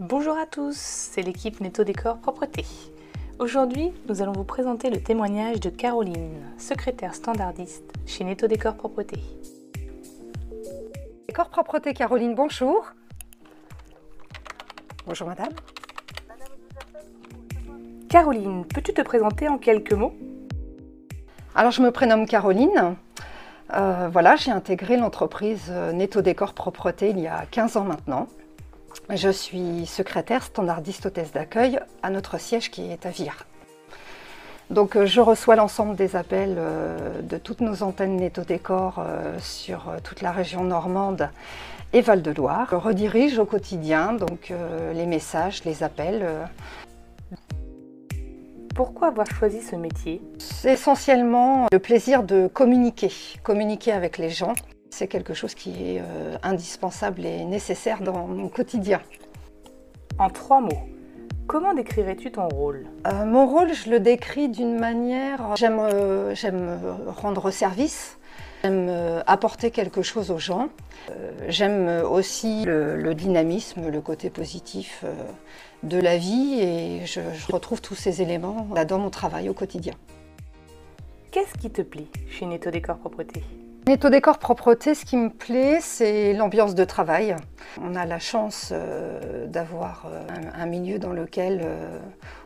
Bonjour à tous, c'est l'équipe Netto Décor Propreté. Aujourd'hui, nous allons vous présenter le témoignage de Caroline, secrétaire standardiste chez Netto Décor Propreté. Décor Propreté Caroline, bonjour. Bonjour madame. Caroline, peux-tu te présenter en quelques mots? Alors je me prénomme Caroline. Euh, voilà, j'ai intégré l'entreprise Netto Décor Propreté il y a 15 ans maintenant. Je suis secrétaire standardiste hôtesse d'accueil à notre siège qui est à Vire. Donc euh, je reçois l'ensemble des appels euh, de toutes nos antennes Netto Décor euh, sur toute la région normande et Val-de-Loire. Je redirige au quotidien donc les messages, les appels. Pourquoi avoir choisi ce métier? C'est essentiellement le plaisir de communiquer, communiquer avec les gens. C'est quelque chose qui est euh, indispensable et nécessaire dans mon quotidien. En trois mots, comment décrirais-tu ton rôle? Euh, Mon rôle, je le décris d'une manière... J'aime euh, rendre service, j'aime apporter quelque chose aux gens. J'aime aussi le, dynamisme, le côté positif de la vie et je, je retrouve tous ces éléments dans mon travail au quotidien. Qu'est-ce qui te plaît chez Netto Décor Propreté? Netto Décor Propreté, ce qui me plaît, c'est l'ambiance de travail. On a la chance euh, d'avoir euh, un, milieu dans lequel euh,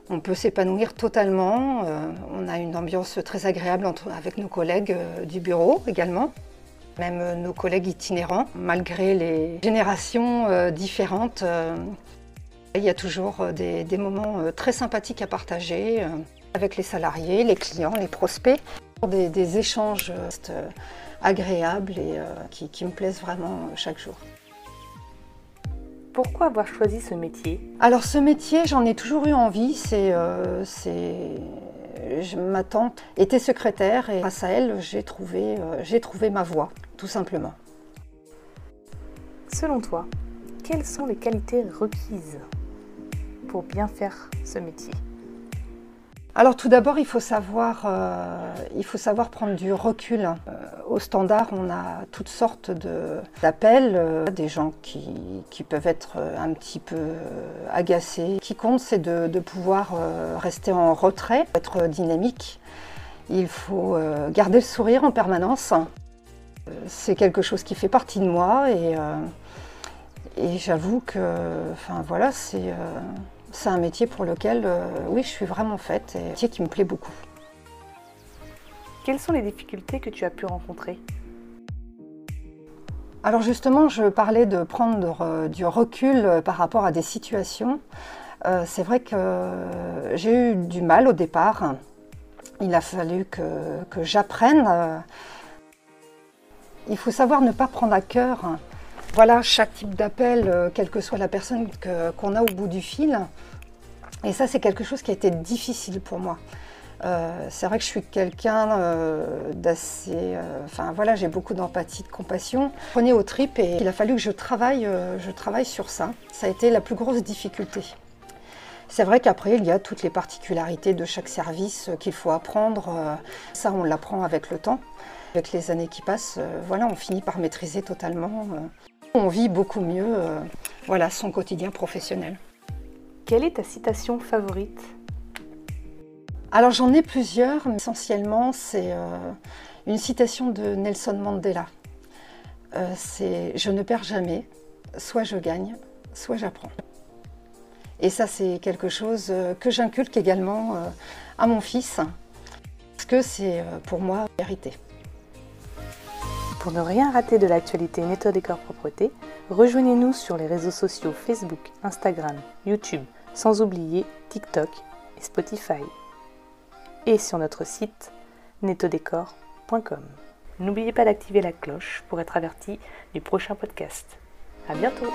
on peut s'épanouir totalement. on a une ambiance très agréable avec nos collègues du bureau également même nos collègues itinérants, malgré les générations différentes. il y a toujours des, moments très sympathiques à partager avec les salariés, les clients, les prospects. Des, des échanges agréables et euh, qui, me plaisent vraiment chaque jour. Pourquoi avoir choisi ce métier? Alors ce métier, j'en ai toujours eu envie. C'est, euh, ma tante était secrétaire et grâce à elle, j'ai trouvé, euh, j'ai trouvé ma voie, tout simplement. Selon toi, quelles sont les qualités requises pour bien faire ce métier? Alors tout d'abord, il, faut savoir, euh, prendre du recul. Euh, au standard, on a toutes sortes d'appels, euh, des gens qui, peuvent être un petit peu agacés. Ce qui compte, c'est de, pouvoir rester en retrait, être dynamique. Il faut garder le sourire en permanence. C'est quelque chose qui fait partie de moi et, et j'avoue que enfin, voilà, c'est c'est un métier pour lequel, euh, oui, je suis vraiment faite et un métier qui me plaît beaucoup. Quelles sont les difficultés que tu as pu rencontrer? Alors justement, je parlais de prendre euh, du recul euh, par rapport à des situations. c'est vrai que j'ai eu du mal au départ. Il a fallu que, j'apprenne. Il faut savoir ne pas prendre à cœur voilà, chaque type d'appel, euh, quelle que soit la personne qu'on a au bout du fil. Et ça, c'est quelque chose qui a été difficile pour moi. Euh, c'est vrai que je suis quelqu'un euh, d'assez... enfin voilà, j'ai beaucoup d'empathie, de compassion. Prenez au trip et il a fallu que je travaille, je travaille sur ça. Ça a été la plus grosse difficulté. C'est vrai qu'après, il y a toutes les particularités de chaque service qu'il faut apprendre. Ça, on l'apprend avec le temps. Avec les années qui passent, voilà, on finit par maîtriser totalement. On vit beaucoup mieux euh, voilà, son quotidien professionnel. Quelle est ta citation favorite? Alors j'en ai plusieurs, mais essentiellement c'est euh, une citation de Nelson Mandela. Euh, c'est Je ne perds jamais, soit je gagne, soit j'apprends. Et ça c'est quelque chose que j'inculque également à mon fils, parce que c'est pour moi la vérité. Pour ne rien rater de l'actualité Netto Décor Propreté, rejoignez-nous sur les réseaux sociaux Facebook, Instagram, YouTube, sans oublier TikTok et Spotify. Et sur notre site nettodécor.com. N'oubliez pas d'activer la cloche pour être averti du prochain podcast. À bientôt!